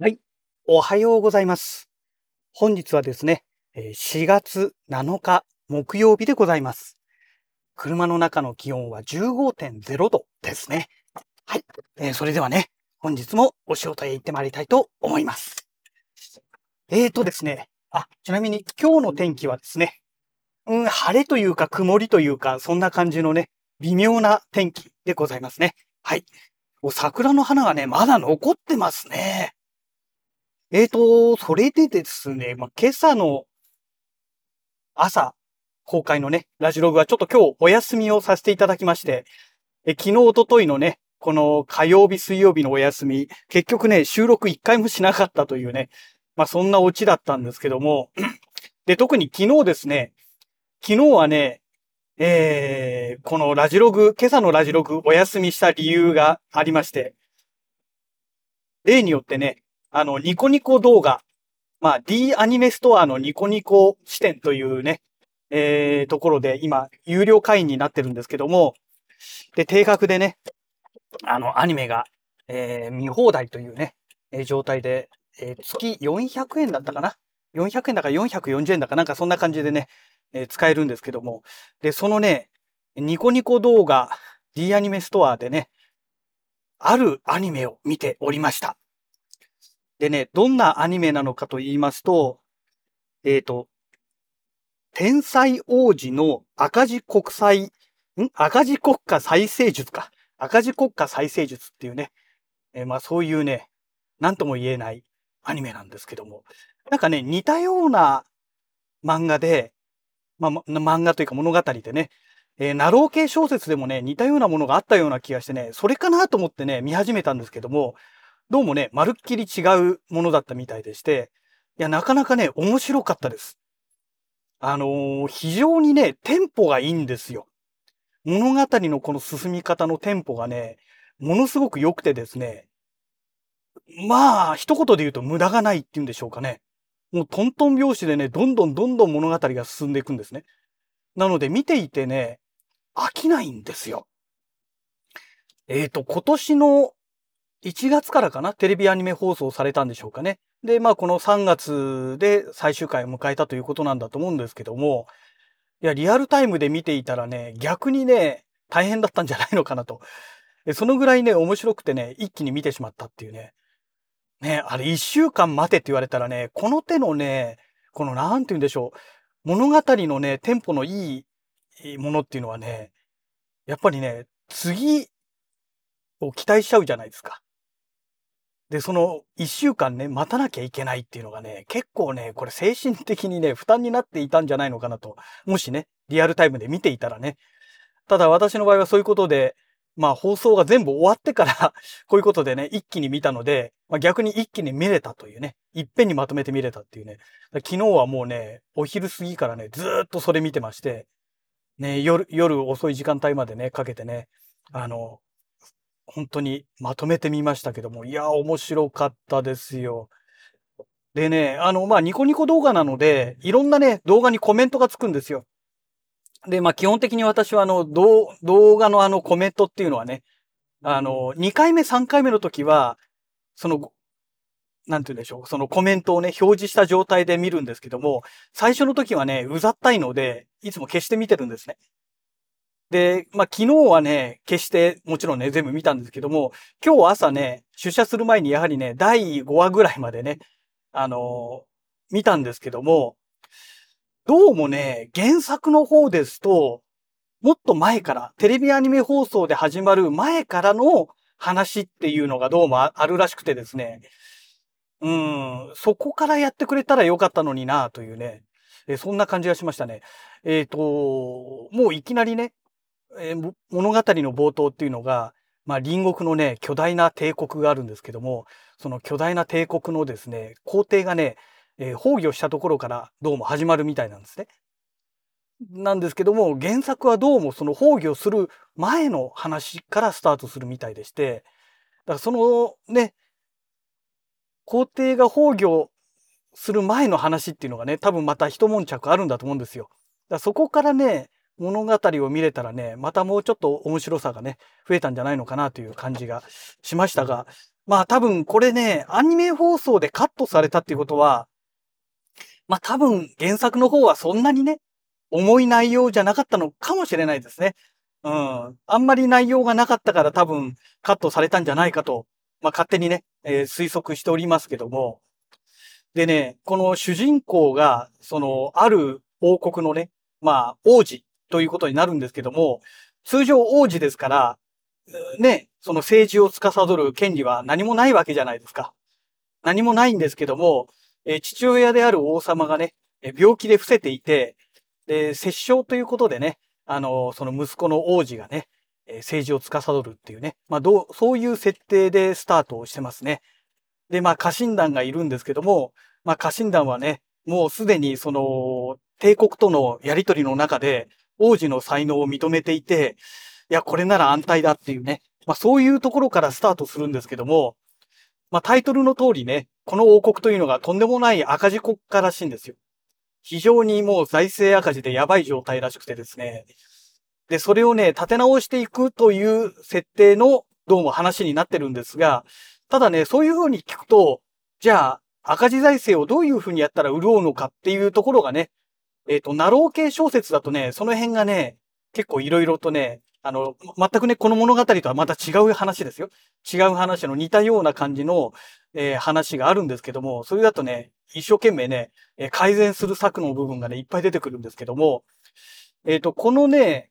はい。おはようございます。本日はですね、4月7日木曜日でございます。車の中の気温は15.0度ですね。はい。えーそれではね、本日もお仕事へ行ってまいりたいと思います。えーとですね、あ、ちなみに今日の天気はですね、うん、晴れというか曇りというか、そんな感じのね、微妙な天気でございますね。はい。お桜の花がね、まだ残ってますね。えーと、それでですね、まあ、今朝の朝公開のね、ラジログはちょっと今日お休みをさせていただきまして、え昨日、一昨日のね、この火曜日、水曜日のお休み、結局ね、収録一回もしなかったというね、まあそんなオチだったんですけども、で、特に昨日ですね、昨日はね、えー、このラジログ、今朝のラジログお休みした理由がありまして、例によってね、あの、ニコニコ動画、まあ、D アニメストアのニコニコ視点というね、えー、ところで今、有料会員になってるんですけども、で、定額でね、あの、アニメが、えー、見放題というね、えー状態で、えー月400円だったかな ?400 円だか440円だかなんかそんな感じでね、えー使えるんですけども、で、そのね、ニコニコ動画 D アニメストアでね、あるアニメを見ておりました。でね、どんなアニメなのかと言いますと、えっ、と、天才王子の赤字国際、ん？赤字国家再生術か。赤字国家再生術っていうね、えーまあそういうね、なんとも言えないアニメなんですけども、なんかね、似たような漫画で、まあ、ま漫画というか物語でね、えーナロー系小説でもね、似たようなものがあったような気がしてね、それかなと思ってね、見始めたんですけども、どうもね、まるっきり違うものだったみたいでして、いや、なかなかね、面白かったです。あのー非常にね、テンポがいいんですよ。物語のこの進み方のテンポがね、ものすごく良くてですね、まあ、一言で言うと無駄がないっていうんでしょうかね。もうトントン拍子でね、どんどんどんどん物語が進んでいくんですね。なので見ていてね、飽きないんですよ。えっ、と、今年の1月からかなテレビアニメ放送されたんでしょうかね。で、まあこの3月で最終回を迎えたということなんだと思うんですけども、いや、リアルタイムで見ていたらね、逆にね、大変だったんじゃないのかなと。そのぐらいね、面白くてね、一気に見てしまったっていうね。ね、あれ一週間待てって言われたらね、この手のね、このなんて言うんでしょう。物語のね、テンポのいいものっていうのはね、やっぱりね、次を期待しちゃうじゃないですか。で、その一週間ね、待たなきゃいけないっていうのがね、結構ね、これ精神的にね、負担になっていたんじゃないのかなと。もしね、リアルタイムで見ていたらね。ただ私の場合はそういうことで、まあ放送が全部終わってから こういうことでね、一気に見たので、まあ、逆に一気に見れたというね、いっぺんにまとめて見れたっていうね。昨日はもうね、お昼過ぎからね、ずっとそれ見てまして、ね、夜、夜遅い時間帯までね、かけてね、あの、本当にまとめてみましたけども、いや、面白かったですよ。でね、あの、まあ、ニコニコ動画なので、いろんなね、動画にコメントがつくんですよ。で、まあ、基本的に私はあの、動動画のあのコメントっていうのはね、あの、2回目、3回目の時は、その、なんて言うんでしょう、そのコメントをね、表示した状態で見るんですけども、最初の時はね、うざったいので、いつも消して見てるんですね。で、まあ、昨日はね、消して、もちろんね、全部見たんですけども、今日朝ね、出社する前にやはりね、第5話ぐらいまでね、あのー見たんですけども、どうもね、原作の方ですと、もっと前から、テレビアニメ放送で始まる前からの話っていうのがどうもあるらしくてですね、うん、そこからやってくれたらよかったのになというね、えそんな感じがしましたね。えっ、と、もういきなりね、えー物語の冒頭っていうのが、まあ隣国のね、巨大な帝国があるんですけども、その巨大な帝国のですね、皇帝がね、えー崩御したところからどうも始まるみたいなんですね。なんですけども、原作はどうもその崩御する前の話からスタートするみたいでして、だからそのね、皇帝が崩御する前の話っていうのがね、多分また一悶着あるんだと思うんですよ。だそこからね、物語を見れたらね、またもうちょっと面白さがね、増えたんじゃないのかなという感じがしましたが、まあ多分これね、アニメ放送でカットされたっていうことは、まあ多分原作の方はそんなにね、重い内容じゃなかったのかもしれないですね。うん。あんまり内容がなかったから多分カットされたんじゃないかと、まあ勝手にね、えー、推測しておりますけども。でね、この主人公が、その、ある王国のね、まあ王子ということになるんですけども、通常王子ですから、ね、その政治を司る権利は何もないわけじゃないですか。何もないんですけども、父親である王様がね、病気で伏せていて、で、摂政ということでね、あの、その息子の王子がね、政治を司るっていうね、まあ、どう、そういう設定でスタートをしてますね。で、まあ、家臣団がいるんですけども、まあ、家臣団はね、もうすでにその、帝国とのやりとりの中で、王子の才能を認めていて、いや、これなら安泰だっていうね、まあ、そういうところからスタートするんですけども、まあ、タイトルの通りね、この王国というのがとんでもない赤字国家らしいんですよ。非常にもう財政赤字でやばい状態らしくてですね。で、それをね、立て直していくという設定のどうも話になってるんですが、ただね、そういう風に聞くと、じゃあ、赤字財政をどういう風にやったら潤うのかっていうところがね、えっ、ー、と、ナロー系小説だとね、その辺がね、結構いろいろとね、あの、全くね、この物語とはまた違う話ですよ。違う話の似たような感じの、えー、話があるんですけども、それだとね、一生懸命ね、えー、改善する策の部分がね、いっぱい出てくるんですけども、えっ、ー、と、このね、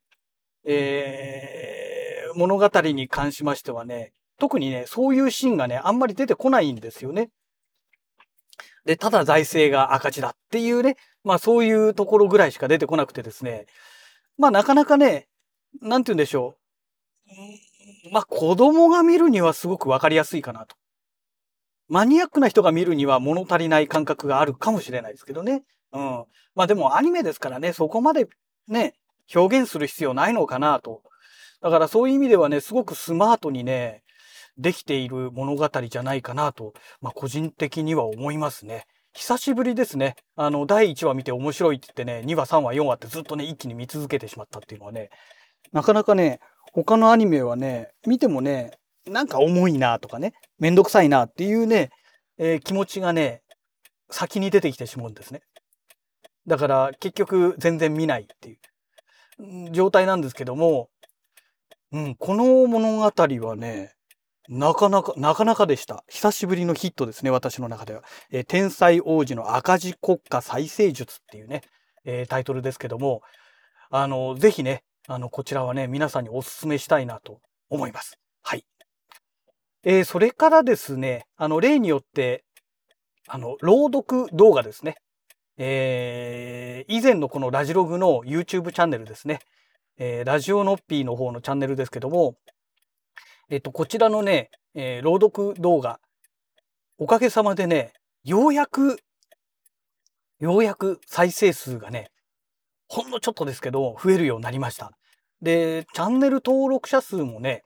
えー、物語に関しましてはね、特にね、そういうシーンがね、あんまり出てこないんですよね。で、ただ財政が赤字だっていうね、まあそういうところぐらいしか出てこなくてですね、まあなかなかね、なんて言うんでしょう。まあ子供が見るにはすごくわかりやすいかなと。マニアックな人が見るには物足りない感覚があるかもしれないですけどね。うん。まあでもアニメですからね、そこまでね、表現する必要ないのかなと。だからそういう意味ではね、すごくスマートにね、できている物語じゃないかなと、まあ個人的には思いますね。久しぶりですね。あの、第1話見て面白いって言ってね、2話、3話、4話ってずっとね、一気に見続けてしまったっていうのはね、なかなかね、他のアニメはね、見てもね、なんか重いなとかね、めんどくさいなっていうね、えー、気持ちがね、先に出てきてしまうんですね。だから結局全然見ないっていう状態なんですけども、うん、この物語はね、なかなか、なかなかでした。久しぶりのヒットですね、私の中では。えー、天才王子の赤字国家再生術っていうね、えー、タイトルですけども、あの、ぜひね、あの、こちらはね、皆さんにお勧めしたいなと思います。はい。えー、それからですね、あの、例によって、あの、朗読動画ですね。えー、以前のこのラジログの YouTube チャンネルですね。えー、ラジオノッピーの方のチャンネルですけども、えっと、こちらのね、えー、朗読動画、おかげさまでね、ようやく、ようやく再生数がね、ほんのちょっとですけど、増えるようになりました。で、チャンネル登録者数もね、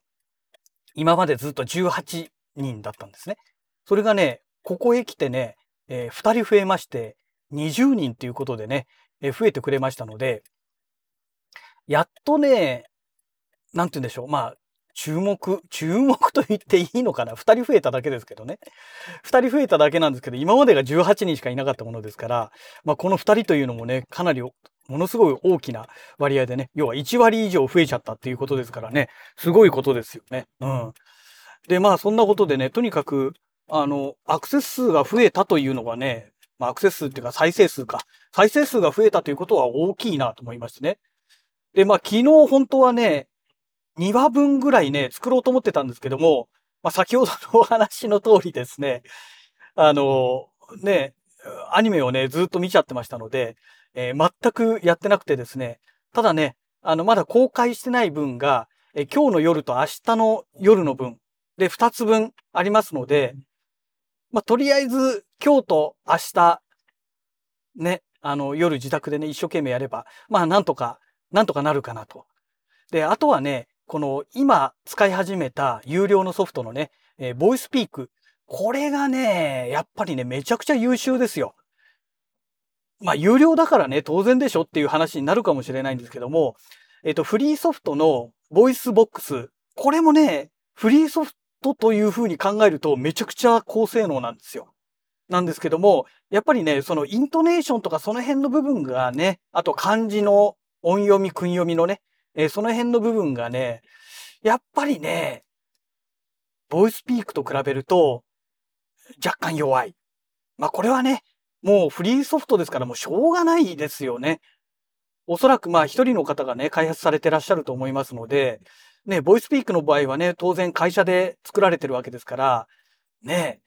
今までずっと18人だったんですね。それがね、ここへ来てね、えー、2人増えまして、20人っていうことでね、えー、増えてくれましたので、やっとね、なんて言うんでしょう。まあ、注目、注目と言っていいのかな ?2 人増えただけですけどね。2人増えただけなんですけど、今までが18人しかいなかったものですから、まあ、この2人というのもね、かなりものすごい大きな割合でね、要は1割以上増えちゃったっていうことですからね、すごいことですよね。うん。で、まあそんなことでね、とにかく、あの、アクセス数が増えたというのはね、まあアクセス数っていうか再生数か。再生数が増えたということは大きいなと思いましてね。で、まあ昨日本当はね、2話分ぐらいね、作ろうと思ってたんですけども、まあ先ほどのお話の通りですね、あの、ね、アニメをね、ずっと見ちゃってましたので、えー、全くやってなくてですね、ただね、あの、まだ公開してない分が、えー、今日の夜と明日の夜の分で2つ分ありますので、まあ、とりあえず今日と明日、ね、あの、夜自宅でね、一生懸命やれば、まあ、なんとか、なんとかなるかなと。で、あとはね、この今使い始めた有料のソフトのね、えー、ボイスピーク。これがね、やっぱりね、めちゃくちゃ優秀ですよ。まあ、有料だからね、当然でしょっていう話になるかもしれないんですけども、えっ、と、フリーソフトの VOICEVOX、これもね、フリーソフトという風に考えるとめちゃくちゃ高性能なんですよ。なんですけども、やっぱりね、そのイントネーションとかその辺の部分がね、あと漢字の音読み、訓読みのね、えー、その辺の部分がね、やっぱりね、 VOICEPEAK と比べると若干弱い。まあこれはね、もうフリーソフトですからもうしょうがないですよね。おそらくまあ一人の方がね、開発されてらっしゃると思いますので、ね、ボイスピークの場合はね、当然会社で作られてるわけですから、ね、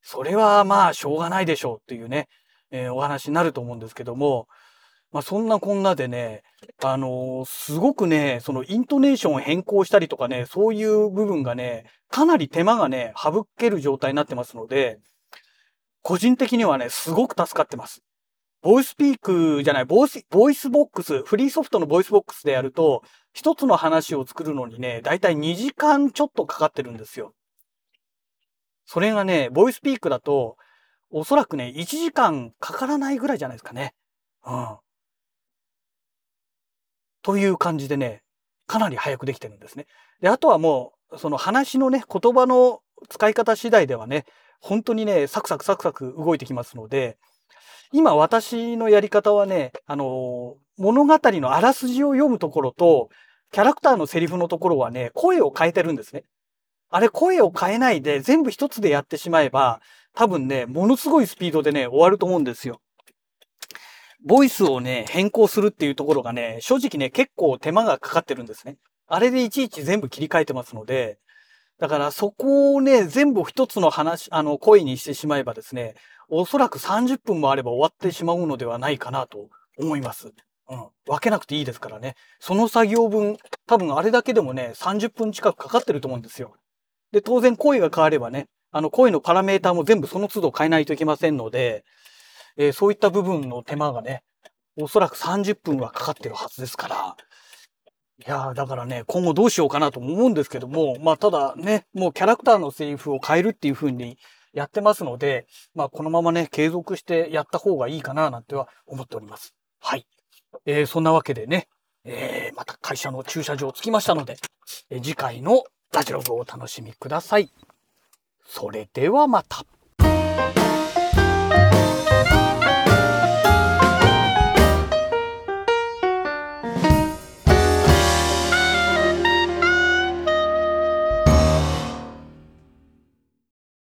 それはまあしょうがないでしょうっていうね、えー、お話になると思うんですけども、まあそんなこんなでね、あのー、すごくね、そのイントネーションを変更したりとかね、そういう部分がね、かなり手間がね、省ける状態になってますので、個人的にはね、すごく助かってます。ボイスピークじゃない、ボイス、ボイスボックス、フリーソフトのボイスボックスでやると、一つの話を作るのにね、だいたい2時間ちょっとかかってるんですよ。それがね、ボイスピークだと、おそらくね、1時間かからないぐらいじゃないですかね。うん。という感じでね、かなり早くできてるんですね。で、あとはもう、その話のね、言葉の使い方次第ではね、本当にね、サクサクサクサク動いてきますので、今私のやり方はね、あの、物語のあらすじを読むところと、キャラクターのセリフのところはね、声を変えてるんですね。あれ声を変えないで全部一つでやってしまえば、多分ね、ものすごいスピードでね、終わると思うんですよ。ボイスをね、変更するっていうところがね、正直ね、結構手間がかかってるんですね。あれでいちいち全部切り替えてますので、だからそこをね、全部一つの話、あの、声にしてしまえばですね、おそらく30分もあれば終わってしまうのではないかなと思います。うん。分けなくていいですからね。その作業分、多分あれだけでもね、30分近くかかってると思うんですよ。で、当然声が変わればね、あの声のパラメーターも全部その都度変えないといけませんので、えー、そういった部分の手間がね、おそらく30分はかかってるはずですから、いやだからね、今後どうしようかなと思うんですけども、まあただね、もうキャラクターのセリフを変えるっていう風にやってますので、まあこのままね、継続してやった方がいいかななんては思っております。はい。えー、そんなわけでね、えー、また会社の駐車場着きましたので、えー、次回のラジログをお楽しみください。それではまた。